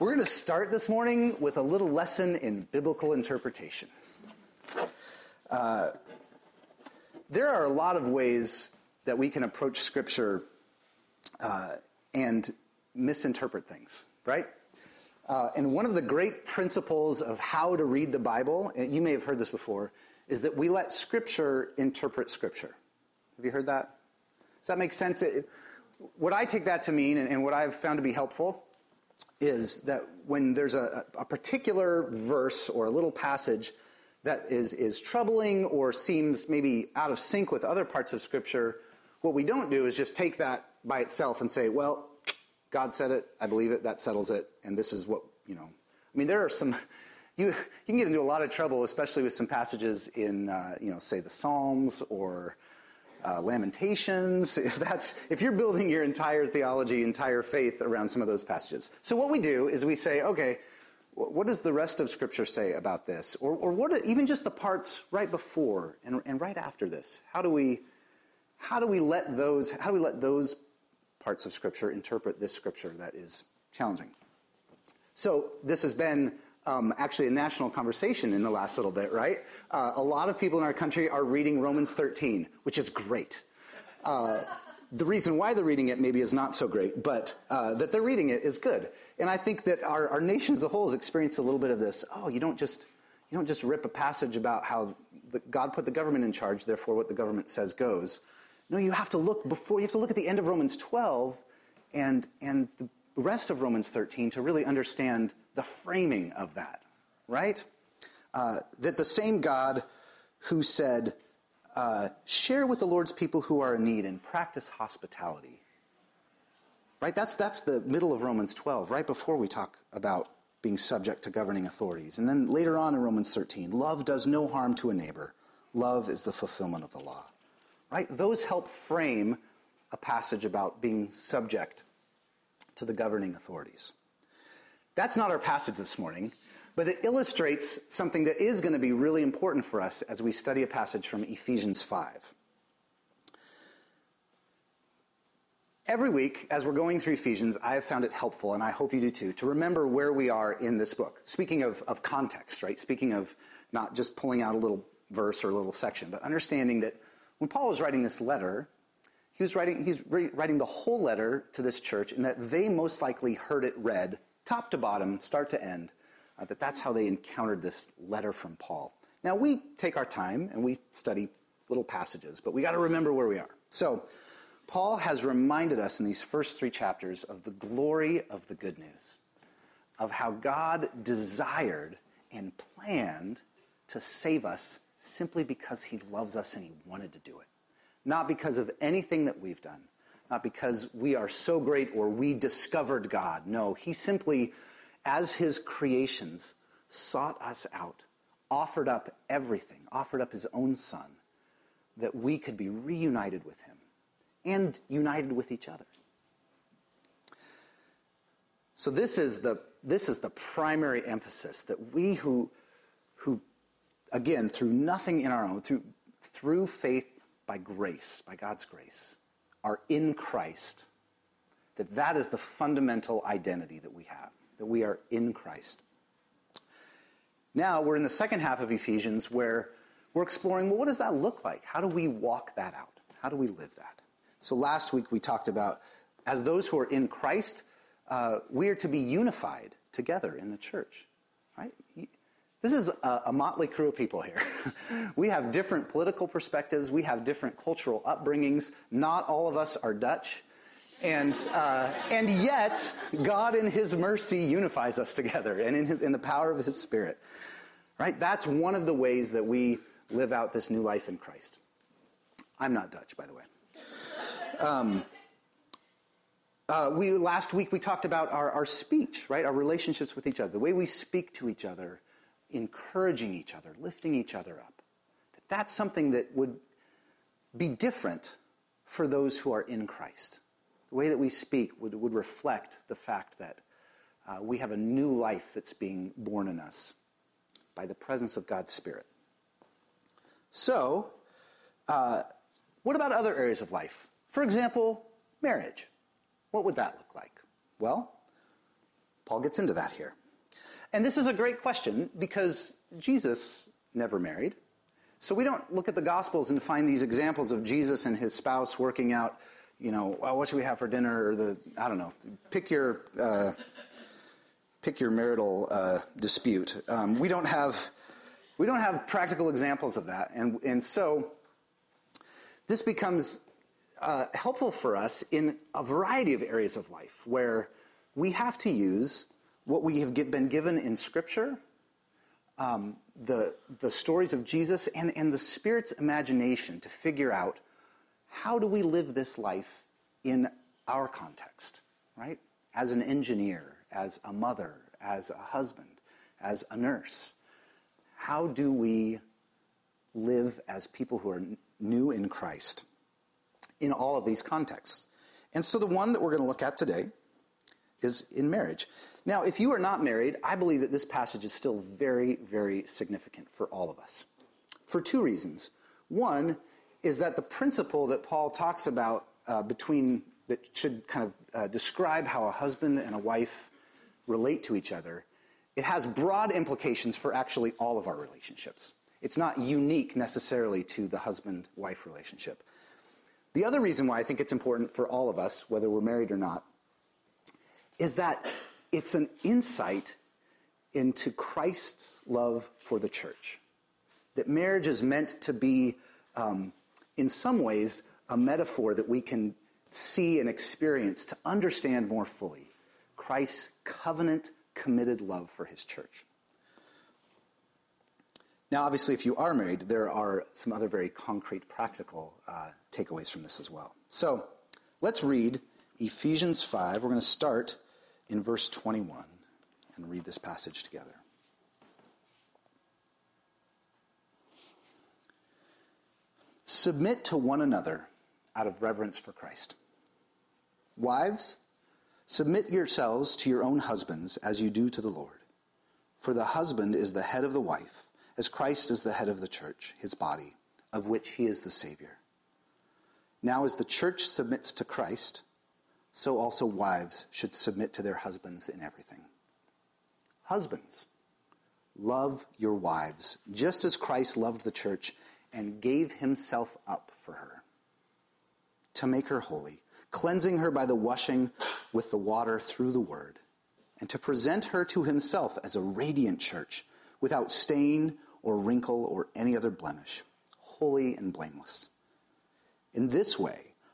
We're going to start this morning with a little lesson in biblical interpretation. Uh, there are a lot of ways that we can approach Scripture uh, and misinterpret things, right? Uh, and one of the great principles of how to read the Bible, and you may have heard this before, is that we let Scripture interpret Scripture. Have you heard that? Does that make sense? It, what I take that to mean, and, and what I've found to be helpful, is that when there's a, a particular verse or a little passage that is, is troubling or seems maybe out of sync with other parts of Scripture, what we don't do is just take that by itself and say, well, God said it, I believe it, that settles it, and this is what, you know. I mean, there are some, you, you can get into a lot of trouble, especially with some passages in, uh, you know, say the Psalms or uh, Lamentations, if that's if you're building your entire theology, entire faith around some of those passages. So what we do is we say, okay, what does the rest of Scripture say about this, or, or what even just the parts right before and, and right after this? How do we how do we let those how do we let those parts of Scripture interpret this Scripture that is challenging? So this has been um, actually a national conversation in the last little bit, right? Uh, a lot of people in our country are reading Romans 13, which is great. Uh, the reason why they're reading it maybe is not so great, but uh, that they're reading it is good. And I think that our, our nation as a whole has experienced a little bit of this. Oh, you don't just you don't just rip a passage about how the, God put the government in charge, therefore what the government says goes. No, you have to look before you have to look at the end of Romans 12 and and the rest of Romans 13 to really understand the framing of that, right? Uh, that the same God who said, uh, share with the Lord's people who are in need and practice hospitality. Right? That's, that's the middle of Romans 12, right before we talk about being subject to governing authorities. And then later on in Romans 13, love does no harm to a neighbor. Love is the fulfillment of the law. Right? Those help frame a passage about being subject to the governing authorities. That's not our passage this morning, but it illustrates something that is going to be really important for us as we study a passage from Ephesians 5. Every week, as we're going through Ephesians, I have found it helpful, and I hope you do too, to remember where we are in this book. Speaking of, of context, right? Speaking of not just pulling out a little verse or a little section, but understanding that when Paul was writing this letter, he was writing, he's writing the whole letter to this church, and that they most likely heard it read top to bottom, start to end, uh, that that's how they encountered this letter from Paul. Now, we take our time and we study little passages, but we got to remember where we are. So, Paul has reminded us in these first three chapters of the glory of the good news, of how God desired and planned to save us simply because he loves us and he wanted to do it. Not because of anything that we've done, not because we are so great or we discovered God. No, He simply, as His creations, sought us out, offered up everything, offered up His own Son, that we could be reunited with Him and united with each other. So this is the this is the primary emphasis that we who who again through nothing in our own through through faith by grace by God's grace are in Christ, that that is the fundamental identity that we have, that we are in Christ. Now we're in the second half of Ephesians where we're exploring well, what does that look like? How do we walk that out? How do we live that? So last week we talked about as those who are in Christ, uh, we are to be unified together in the church. Right? This is a, a motley crew of people here. we have different political perspectives, we have different cultural upbringings. Not all of us are Dutch. And, uh, and yet, God in His mercy unifies us together and in, his, in the power of His Spirit. Right? That's one of the ways that we live out this new life in Christ. I'm not Dutch, by the way. Um, uh, we, last week we talked about our, our speech, right? Our relationships with each other, the way we speak to each other, encouraging each other, lifting each other up. That that's something that would be different for those who are in Christ. The way that we speak would, would reflect the fact that uh, we have a new life that's being born in us by the presence of God's Spirit. So, uh, what about other areas of life? For example, marriage. What would that look like? Well, Paul gets into that here. And this is a great question because Jesus never married. So we don't look at the Gospels and find these examples of Jesus and his spouse working out, you know, well, what should we have for dinner? Or the, I don't know, pick your, uh, pick your marital uh, dispute. Um, we don't have, we don't have practical examples of that. And, and so this becomes uh, helpful for us in a variety of areas of life where we have to use what we have been given in Scripture um, the, the stories of Jesus and, and the Spirit's imagination to figure out how do we live this life in our context, right? As an engineer, as a mother, as a husband, as a nurse. How do we live as people who are new in Christ in all of these contexts? And so the one that we're going to look at today is in marriage. Now, if you are not married, I believe that this passage is still very, very significant for all of us for two reasons. One is that the principle that Paul talks about uh, between that should kind of uh, describe how a husband and a wife relate to each other, it has broad implications for actually all of our relationships. It's not unique necessarily to the husband wife relationship. The other reason why I think it's important for all of us, whether we're married or not, is that it's an insight into Christ's love for the church. That marriage is meant to be, um, in some ways, a metaphor that we can see and experience to understand more fully Christ's covenant committed love for his church. Now, obviously, if you are married, there are some other very concrete, practical uh, takeaways from this as well. So let's read Ephesians 5. We're going to start in verse 21 and read this passage together. Submit to one another out of reverence for Christ. Wives, submit yourselves to your own husbands as you do to the Lord. For the husband is the head of the wife, as Christ is the head of the church, his body, of which he is the Savior. Now, as the church submits to Christ, so also wives should submit to their husbands in everything. Husbands, love your wives, just as Christ loved the church and gave himself up for her, to make her holy, cleansing her by the washing with the water through the word, and to present her to himself as a radiant church, without stain or wrinkle or any other blemish, holy and blameless. In this way,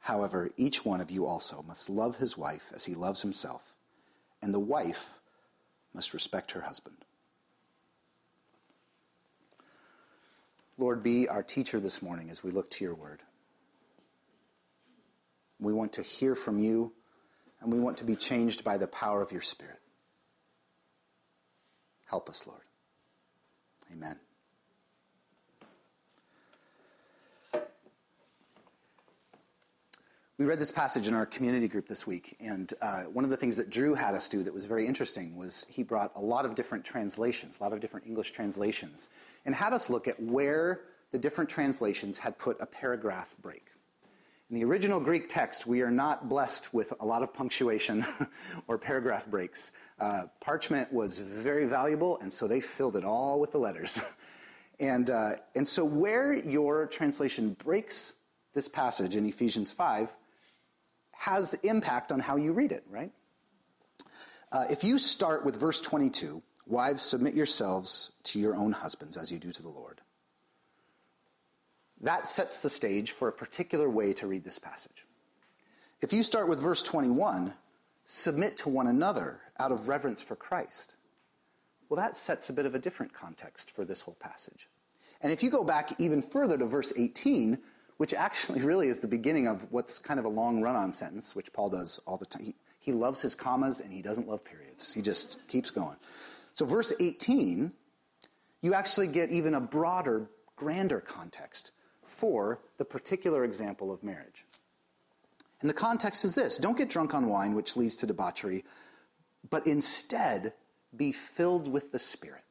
However, each one of you also must love his wife as he loves himself, and the wife must respect her husband. Lord, be our teacher this morning as we look to your word. We want to hear from you, and we want to be changed by the power of your Spirit. Help us, Lord. Amen. We read this passage in our community group this week, and uh, one of the things that Drew had us do that was very interesting was he brought a lot of different translations, a lot of different English translations, and had us look at where the different translations had put a paragraph break. In the original Greek text, we are not blessed with a lot of punctuation or paragraph breaks. Uh, parchment was very valuable, and so they filled it all with the letters. and, uh, and so, where your translation breaks this passage in Ephesians 5, has impact on how you read it, right? Uh, if you start with verse 22, wives, submit yourselves to your own husbands as you do to the Lord. That sets the stage for a particular way to read this passage. If you start with verse 21, submit to one another out of reverence for Christ, well, that sets a bit of a different context for this whole passage. And if you go back even further to verse 18, which actually really is the beginning of what's kind of a long run on sentence, which Paul does all the time. He, He loves his commas and he doesn't love periods. He just keeps going. So, verse 18, you actually get even a broader, grander context for the particular example of marriage. And the context is this don't get drunk on wine, which leads to debauchery, but instead be filled with the Spirit.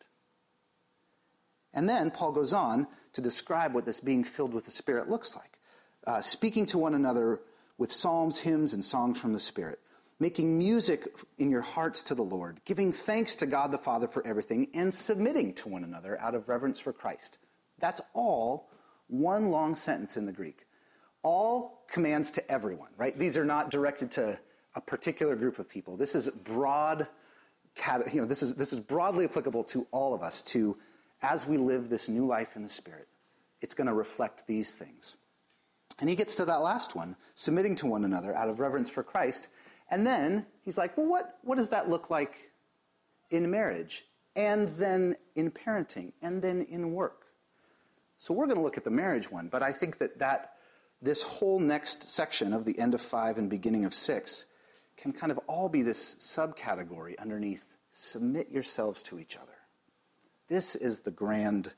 And then Paul goes on to describe what this being filled with the Spirit looks like. Uh, speaking to one another with psalms, hymns, and songs from the Spirit, making music in your hearts to the Lord, giving thanks to God the Father for everything, and submitting to one another out of reverence for Christ. That's all one long sentence in the Greek. All commands to everyone, right? These are not directed to a particular group of people. This is broad, you know, this is, this is broadly applicable to all of us to as we live this new life in the Spirit, it's going to reflect these things. And he gets to that last one, submitting to one another out of reverence for Christ. And then he's like, well, what, what does that look like in marriage? And then in parenting? And then in work? So we're going to look at the marriage one, but I think that, that this whole next section of the end of five and beginning of six can kind of all be this subcategory underneath submit yourselves to each other. This is the grand,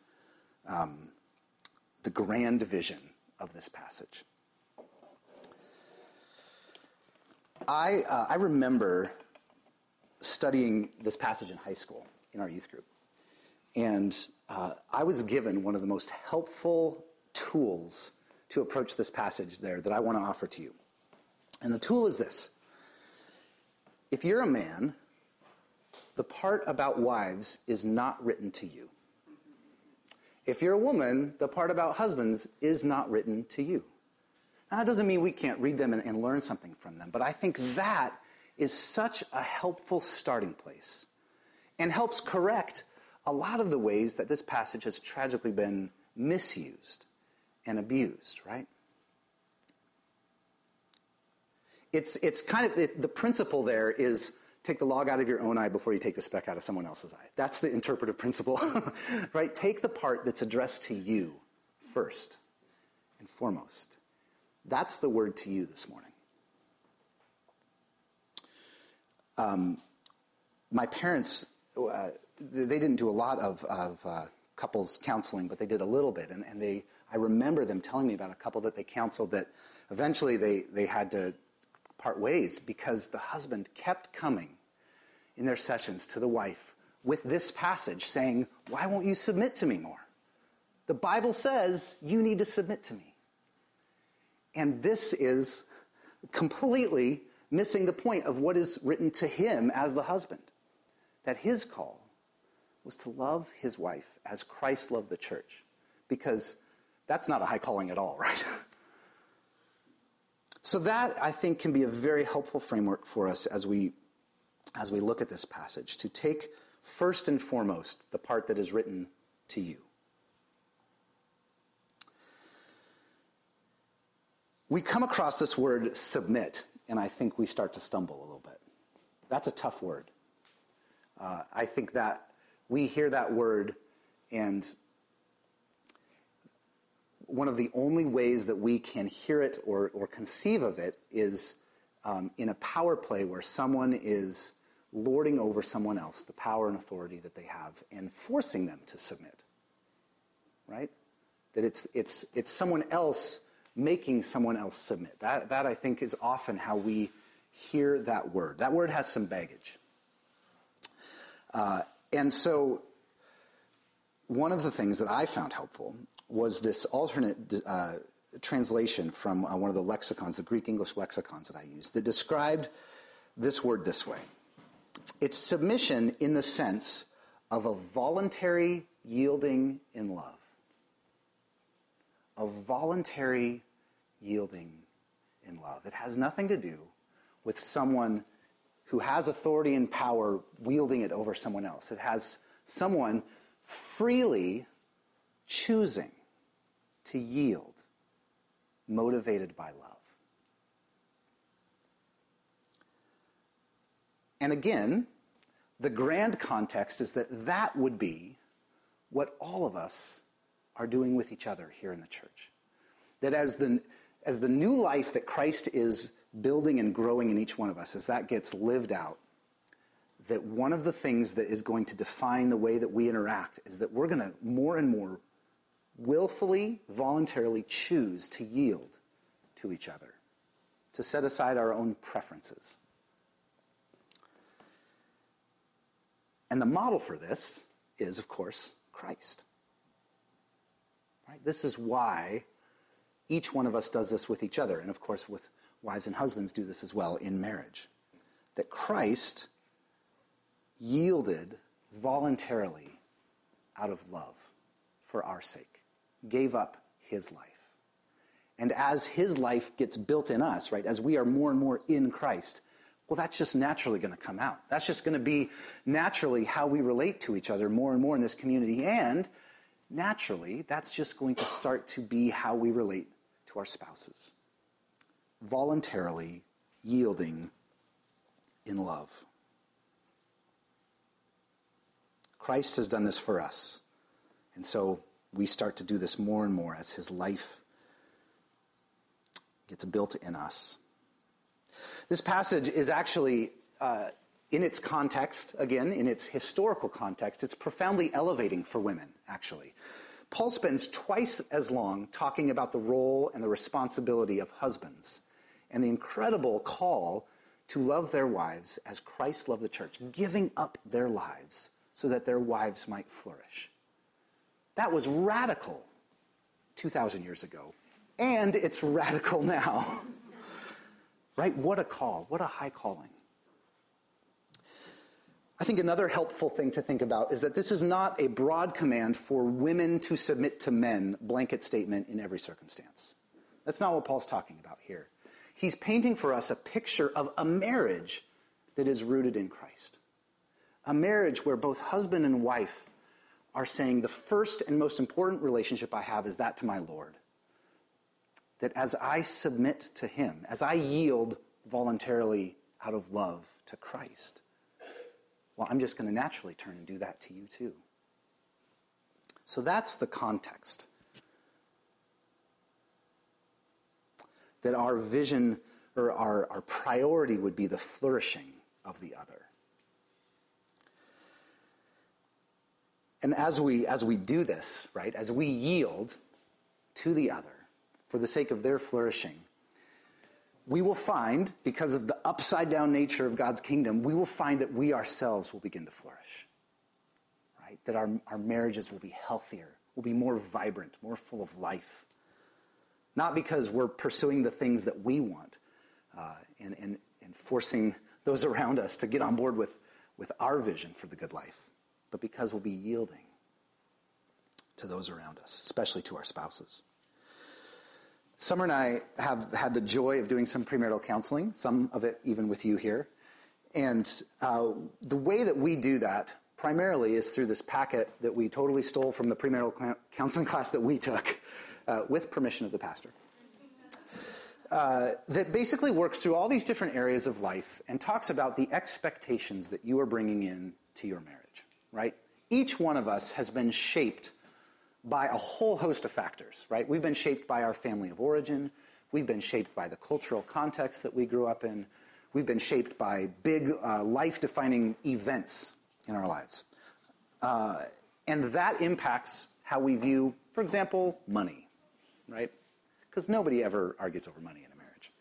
um, the grand vision of this passage. I, uh, I remember studying this passage in high school in our youth group. And uh, I was given one of the most helpful tools to approach this passage there that I want to offer to you. And the tool is this if you're a man the part about wives is not written to you. If you're a woman, the part about husbands is not written to you. Now, that doesn't mean we can't read them and, and learn something from them, but I think that is such a helpful starting place and helps correct a lot of the ways that this passage has tragically been misused and abused, right? It's, it's kind of it, the principle there is take the log out of your own eye before you take the speck out of someone else's eye. That's the interpretive principle, right? Take the part that's addressed to you first and foremost. That's the word to you this morning. Um, my parents, uh, they didn't do a lot of, of uh, couples counseling, but they did a little bit. And, and they, I remember them telling me about a couple that they counseled that eventually they, they had to part ways because the husband kept coming in their sessions to the wife with this passage saying, Why won't you submit to me more? The Bible says you need to submit to me. And this is completely missing the point of what is written to him as the husband that his call was to love his wife as Christ loved the church. Because that's not a high calling at all, right? So that I think can be a very helpful framework for us as we as we look at this passage to take first and foremost the part that is written to you. We come across this word submit, and I think we start to stumble a little bit. That's a tough word. Uh, I think that we hear that word, and one of the only ways that we can hear it or, or conceive of it is um, in a power play where someone is lording over someone else the power and authority that they have and forcing them to submit. Right? That it's, it's, it's someone else making someone else submit. That, that, I think, is often how we hear that word. That word has some baggage. Uh, and so, one of the things that I found helpful was this alternate uh, translation from uh, one of the lexicons, the Greek English lexicons that I used, that described this word this way it's submission in the sense of a voluntary yielding in love. A voluntary yielding in love. It has nothing to do with someone who has authority and power wielding it over someone else. It has someone freely choosing to yield, motivated by love. And again, the grand context is that that would be what all of us are doing with each other here in the church. That as the, as the new life that Christ is building and growing in each one of us, as that gets lived out, that one of the things that is going to define the way that we interact is that we're going to more and more willfully, voluntarily choose to yield to each other, to set aside our own preferences. And the model for this is, of course, Christ. Right? This is why each one of us does this with each other. And of course, with wives and husbands do this as well in marriage. That Christ yielded voluntarily out of love for our sake, gave up his life. And as his life gets built in us, right, as we are more and more in Christ, well, that's just naturally going to come out. That's just going to be naturally how we relate to each other more and more in this community. And naturally, that's just going to start to be how we relate to our spouses. Voluntarily yielding in love. Christ has done this for us. And so we start to do this more and more as his life gets built in us. This passage is actually, uh, in its context, again, in its historical context, it's profoundly elevating for women, actually. Paul spends twice as long talking about the role and the responsibility of husbands and the incredible call to love their wives as Christ loved the church, giving up their lives so that their wives might flourish. That was radical 2,000 years ago, and it's radical now. right? What a call, what a high calling. I think another helpful thing to think about is that this is not a broad command for women to submit to men, blanket statement in every circumstance. That's not what Paul's talking about here. He's painting for us a picture of a marriage that is rooted in Christ a marriage where both husband and wife are saying the first and most important relationship I have is that to my Lord. That as I submit to Him, as I yield voluntarily out of love to Christ, well, I'm just going to naturally turn and do that to you too. So that's the context. That our vision or our, our priority would be the flourishing of the other. And as we, as we do this, right, as we yield to the other for the sake of their flourishing, we will find, because of the upside down nature of God's kingdom, we will find that we ourselves will begin to flourish. Right? That our, our marriages will be healthier, will be more vibrant, more full of life. Not because we're pursuing the things that we want uh, and, and, and forcing those around us to get on board with, with our vision for the good life but because we'll be yielding to those around us, especially to our spouses. Summer and I have had the joy of doing some premarital counseling, some of it even with you here. And uh, the way that we do that primarily is through this packet that we totally stole from the premarital counseling class that we took uh, with permission of the pastor. Uh, that basically works through all these different areas of life and talks about the expectations that you are bringing in to your marriage right? Each one of us has been shaped by a whole host of factors, right? We've been shaped by our family of origin. We've been shaped by the cultural context that we grew up in. We've been shaped by big uh, life defining events in our lives. Uh, and that impacts how we view, for example, money, right? Because nobody ever argues over money in a marriage.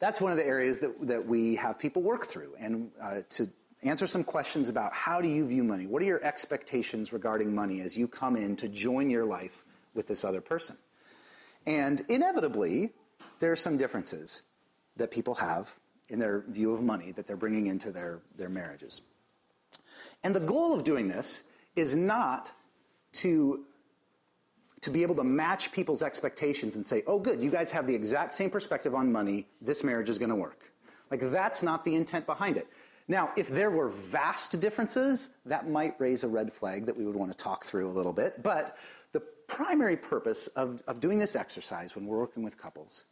That's one of the areas that, that we have people work through and uh, to, answer some questions about how do you view money? What are your expectations regarding money as you come in to join your life with this other person? And inevitably, there are some differences that people have in their view of money that they're bringing into their, their marriages. And the goal of doing this is not to, to be able to match people's expectations and say, oh, good, you guys have the exact same perspective on money, this marriage is going to work. Like, that's not the intent behind it. Now, if there were vast differences, that might raise a red flag that we would want to talk through a little bit. But the primary purpose of, of doing this exercise when we're working with couples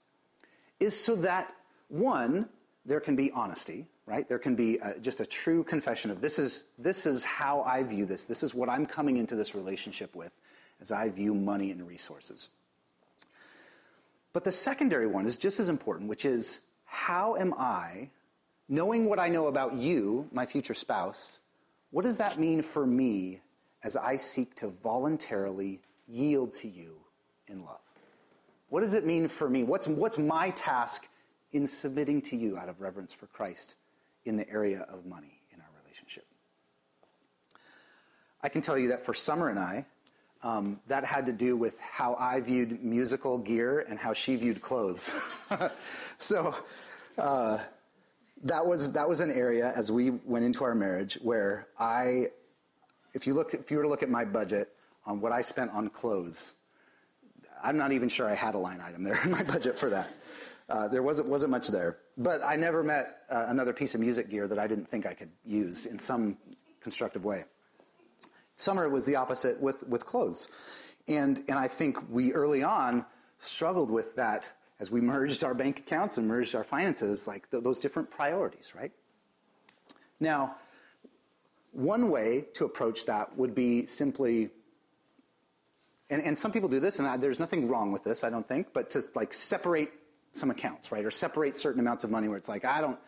is so that, one, there can be honesty, right? There can be uh, just a true confession of this is, this is how I view this. This is what I'm coming into this relationship with as I view money and resources. But the secondary one is just as important, which is how am I, knowing what I know about you, my future spouse, what does that mean for me as I seek to voluntarily yield to you in love? What does it mean for me? What's, what's my task in submitting to you out of reverence for Christ in the area of money in our relationship? I can tell you that for Summer and I, um, that had to do with how I viewed musical gear and how she viewed clothes. so uh, that was that was an area as we went into our marriage where I, if you looked, if you were to look at my budget on what I spent on clothes, I'm not even sure I had a line item there in my budget for that. Uh, there wasn't wasn't much there, but I never met uh, another piece of music gear that I didn't think I could use in some constructive way. Summer was the opposite with, with clothes. And, and I think we early on struggled with that as we merged our bank accounts and merged our finances, like th- those different priorities, right? Now, one way to approach that would be simply, and, and some people do this, and I, there's nothing wrong with this, I don't think, but to like separate some accounts, right? Or separate certain amounts of money where it's like, I don't,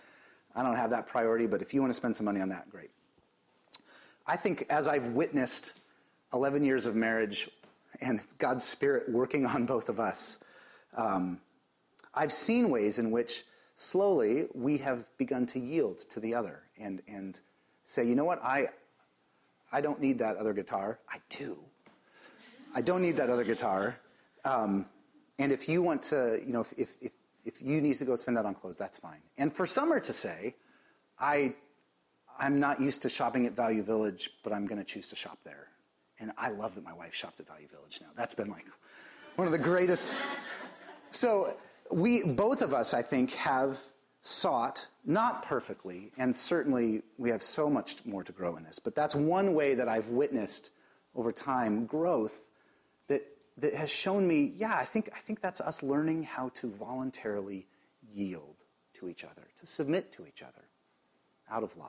I don't have that priority, but if you want to spend some money on that, great. I think as I've witnessed 11 years of marriage and God's Spirit working on both of us, um, I've seen ways in which slowly we have begun to yield to the other and, and say, you know what, I, I don't need that other guitar. I do. I don't need that other guitar. Um, and if you want to, you know, if, if, if, if you need to go spend that on clothes, that's fine. And for Summer to say, I I'm not used to shopping at Value Village, but I'm going to choose to shop there. And I love that my wife shops at Value Village now. That's been like one of the greatest. So we, both of us, I think, have sought, not perfectly, and certainly we have so much more to grow in this, but that's one way that I've witnessed over time growth that, that has shown me, yeah, I think, I think that's us learning how to voluntarily yield to each other, to submit to each other out of love.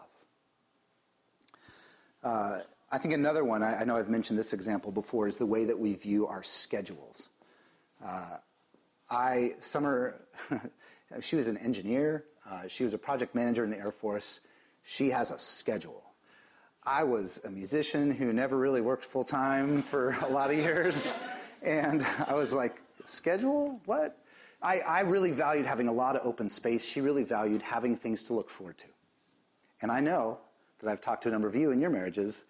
Uh, I think another one, I, I, know I've mentioned this example before, is the way that we view our schedules. Uh, I, Summer, she was an engineer, uh, she was a project manager in the Air Force. She has a schedule. I was a musician who never really worked full time for a lot of years. And I was like, schedule? What? I, I really valued having a lot of open space. She really valued having things to look forward to. And I know that I've talked to a number of you in your marriages,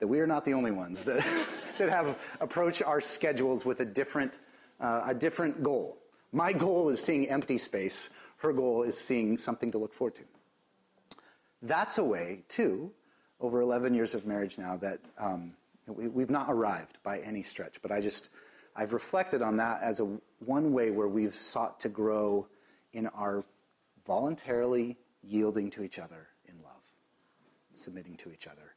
that we are not the only ones that, that have approached our schedules with a different, uh, a different goal. My goal is seeing empty space. Her goal is seeing something to look forward to. That's a way, too, over 11 years of marriage now, that um, we, we've not arrived by any stretch. But I just, I've reflected on that as a one way where we've sought to grow in our voluntarily yielding to each other in love, submitting to each other.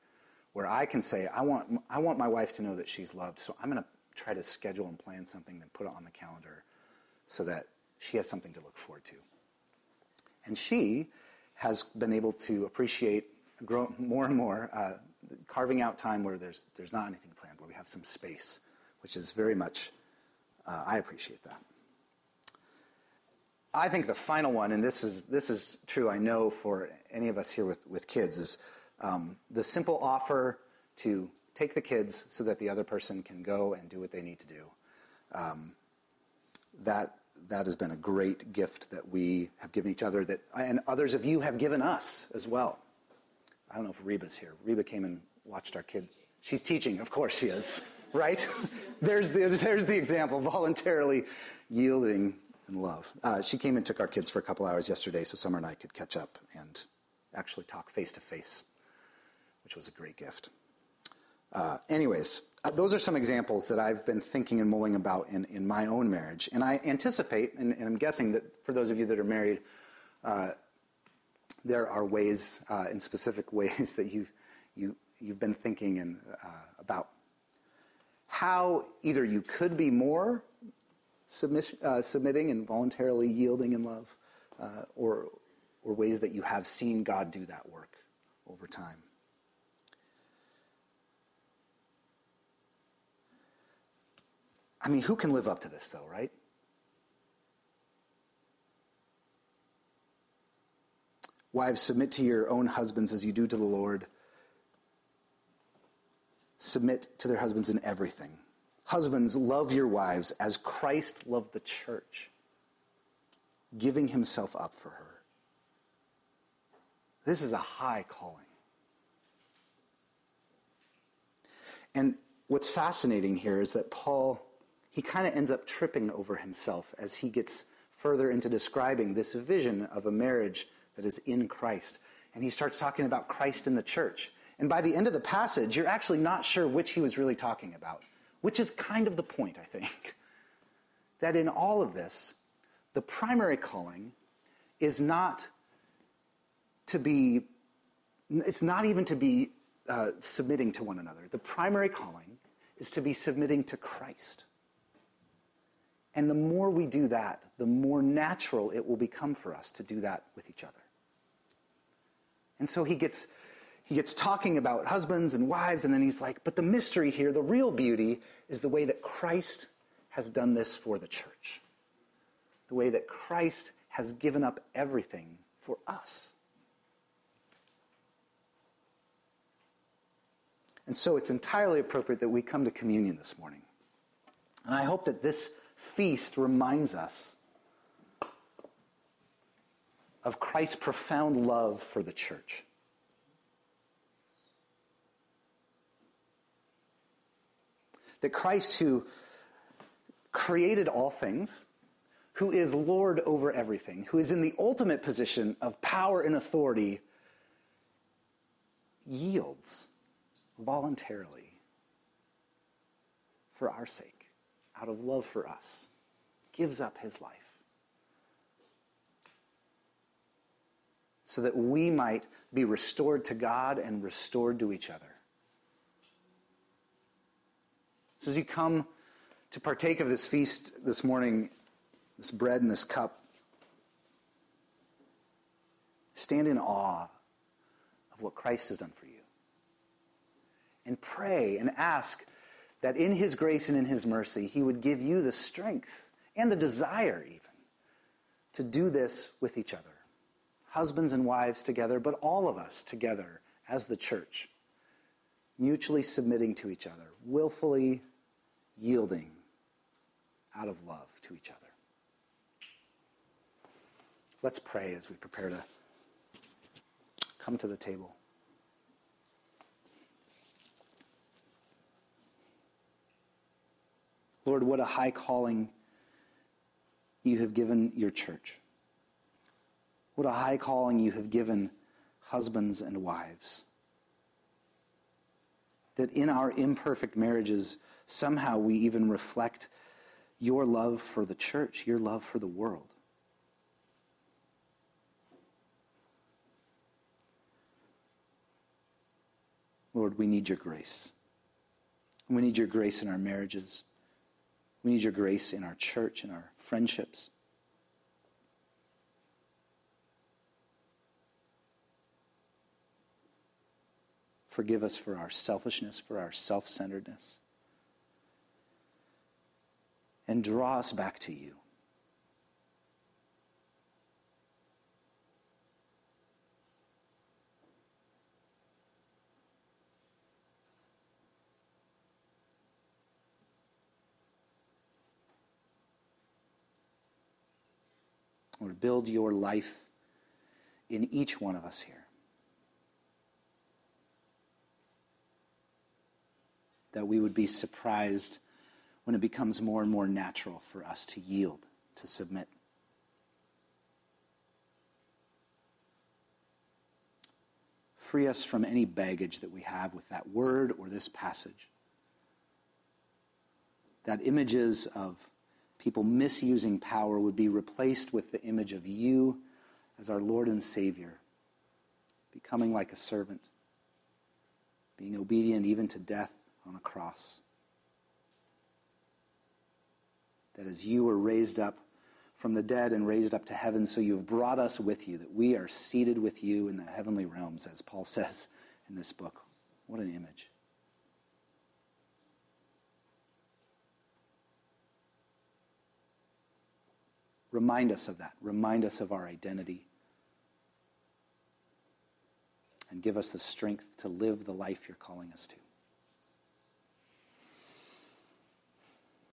Where I can say, I want, I want my wife to know that she's loved, so I'm going to try to schedule and plan something, then put it on the calendar so that she has something to look forward to. And she has been able to appreciate grow more and more, uh, carving out time where there's, there's not anything planned, where we have some space, which is very much, uh, I appreciate that. I think the final one, and this is, this is true, I know, for any of us here with, with kids, is um, the simple offer to take the kids so that the other person can go and do what they need to do. Um, that that has been a great gift that we have given each other that and others of you have given us as well. I don't know if Reba's here. Reba came and watched our kids. She's teaching, of course she is, right? there's the there's the example, voluntarily yielding in love. Uh, she came and took our kids for a couple hours yesterday, so Summer and I could catch up and actually talk face to face which was a great gift. Uh, anyways, uh, those are some examples that I've been thinking and mulling about in, in my own marriage. And I anticipate, and, and I'm guessing that for those of you that are married, uh, there are ways, uh, in specific ways, that you've, you, you've been thinking and, uh, about how either you could be more uh, submitting and voluntarily yielding in love, or, or ways that you have seen God do that work over time. I mean, who can live up to this, though, right? Wives, submit to your own husbands as you do to the Lord. Submit to their husbands in everything. Husbands, love your wives as Christ loved the church, giving himself up for her. This is a high calling. And what's fascinating here is that Paul he kind of ends up tripping over himself as he gets further into describing this vision of a marriage that is in Christ. And he starts talking about Christ in the church. And by the end of the passage, you're actually not sure which he was really talking about, which is kind of the point, I think. That in all of this, the primary calling is not to be, it's not even to be uh, submitting to one another. The primary calling is to be submitting to Christ. And the more we do that, the more natural it will become for us to do that with each other. And so he gets, he gets talking about husbands and wives, and then he's like, but the mystery here, the real beauty, is the way that Christ has done this for the church. The way that Christ has given up everything for us. And so it's entirely appropriate that we come to communion this morning. And I hope that this feast reminds us of Christ's profound love for the church. That Christ, who created all things, who is Lord over everything, who is in the ultimate position of power and authority, yields voluntarily for our sake, out of love for us, gives up his life. So that we might be restored to God and restored to each other. So, as you come to partake of this feast this morning, this bread and this cup, stand in awe of what Christ has done for you and pray and ask that in His grace and in His mercy, He would give you the strength and the desire, even, to do this with each other. Husbands and wives together, but all of us together as the church, mutually submitting to each other, willfully yielding out of love to each other. Let's pray as we prepare to come to the table. Lord, what a high calling you have given your church. What a high calling you have given husbands and wives. That in our imperfect marriages, somehow we even reflect your love for the church, your love for the world. Lord, we need your grace. We need your grace in our marriages. We need your grace in our church, in our friendships. Forgive us for our selfishness, for our self centeredness. And draw us back to you. Or build your life in each one of us here. That we would be surprised when it becomes more and more natural for us to yield, to submit. Free us from any baggage that we have with that word or this passage. That images of people misusing power would be replaced with the image of you as our Lord and Savior, becoming like a servant, being obedient even to death on a cross. That as you were raised up from the dead and raised up to heaven, so you have brought us with you, that we are seated with you in the heavenly realms, as Paul says in this book. What an image. Remind us of that. Remind us of our identity. And give us the strength to live the life you're calling us to.